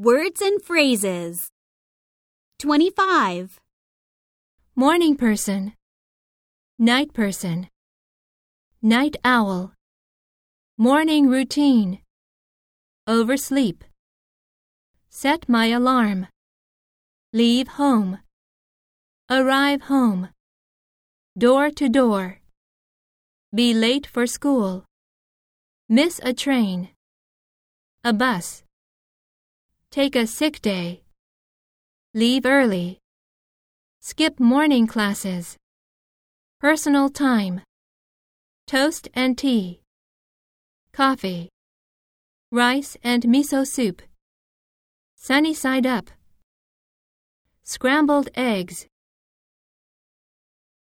Words and phrases. 25. Morning person. Night person. Night owl. Morning routine. Oversleep. Set my alarm. Leave home. Arrive home. Door to door. Be late for school. Miss a train. A bus. Take a sick day. Leave early. Skip morning classes. Personal time. Toast and tea. Coffee. Rice and miso soup. Sunny side up. Scrambled eggs.